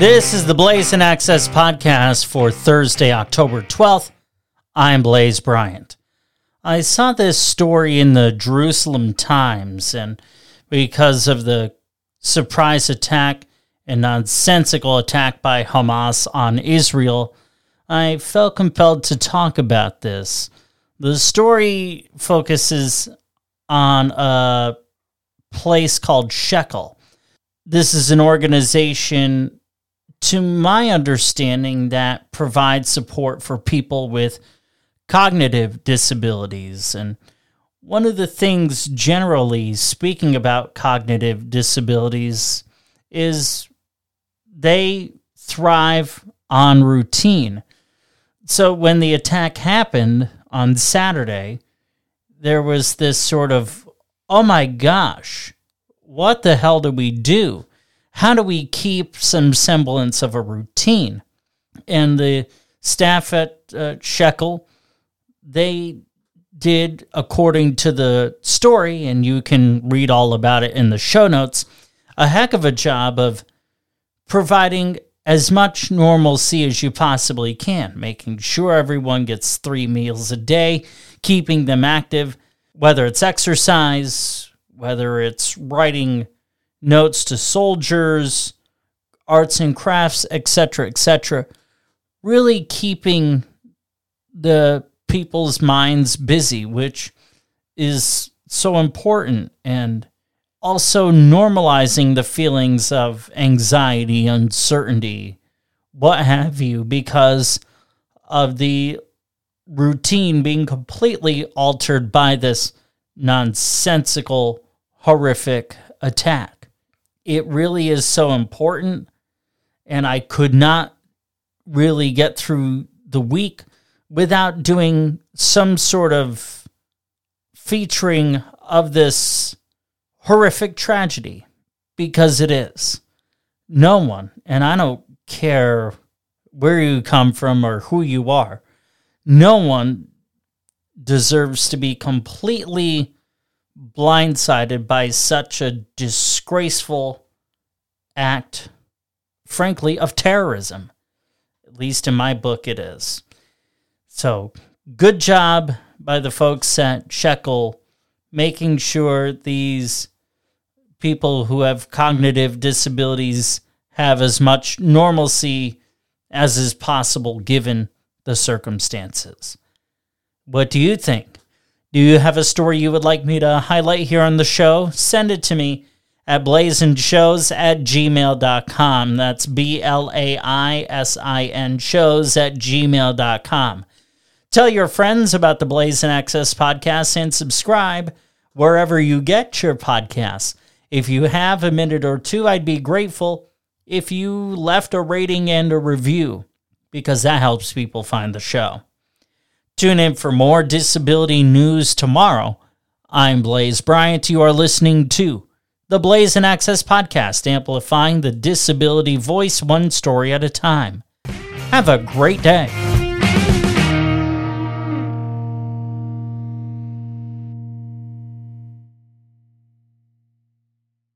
This is the Blaisin' Access podcast for Thursday, October 12th. I'm Blaise Bryant. I saw this story in the Jerusalem Times, and because of the surprise attack and nonsensical attack by Hamas on Israel, I felt compelled to talk about this. The story focuses on a place called Shekel. This is an organization to my understanding, that provides support for people with cognitive disabilities. And one of the things, generally speaking, about cognitive disabilities is they thrive on routine. So when the attack happened on Saturday, there was this sort of, oh my gosh, what the hell do we do? How do we keep some semblance of a routine? And the staff at uh, Shekel, they did, according to the story, and you can read all about it in the show notes, a heck of a job of providing as much normalcy as you possibly can, making sure everyone gets three meals a day, keeping them active, whether it's exercise, whether it's writing notes to soldiers, arts and crafts, etc., etc. Really keeping the people's minds busy, which is so important, and also normalizing the feelings of anxiety, uncertainty, what have you, because of the routine being completely altered by this nonsensical, horrific attack it really is so important. And I could not really get through the week without doing some sort of featuring of this horrific tragedy because it is. No one, and I don't care where you come from or who you are, no one deserves to be completely blindsided by such a disgraceful act, frankly, of terrorism. At least in my book, it is. So, good job by the folks at Shekel making sure these people who have cognitive disabilities have as much normalcy as is possible given the circumstances. What do you think? Do you have a story you would like me to highlight here on the show? Send it to me at blaisin at gmail.com. That's B L A I S I N shows at gmail.com. Tell your friends about the Blaisin' Access podcast and subscribe wherever you get your podcasts. If you have a minute or two, I'd be grateful if you left a rating and a review because that helps people find the show. Tune in for more disability news tomorrow. I'm Blaise Bryant. You are listening to the Blaisin' Access podcast, amplifying the disability voice one story at a time. Have a great day.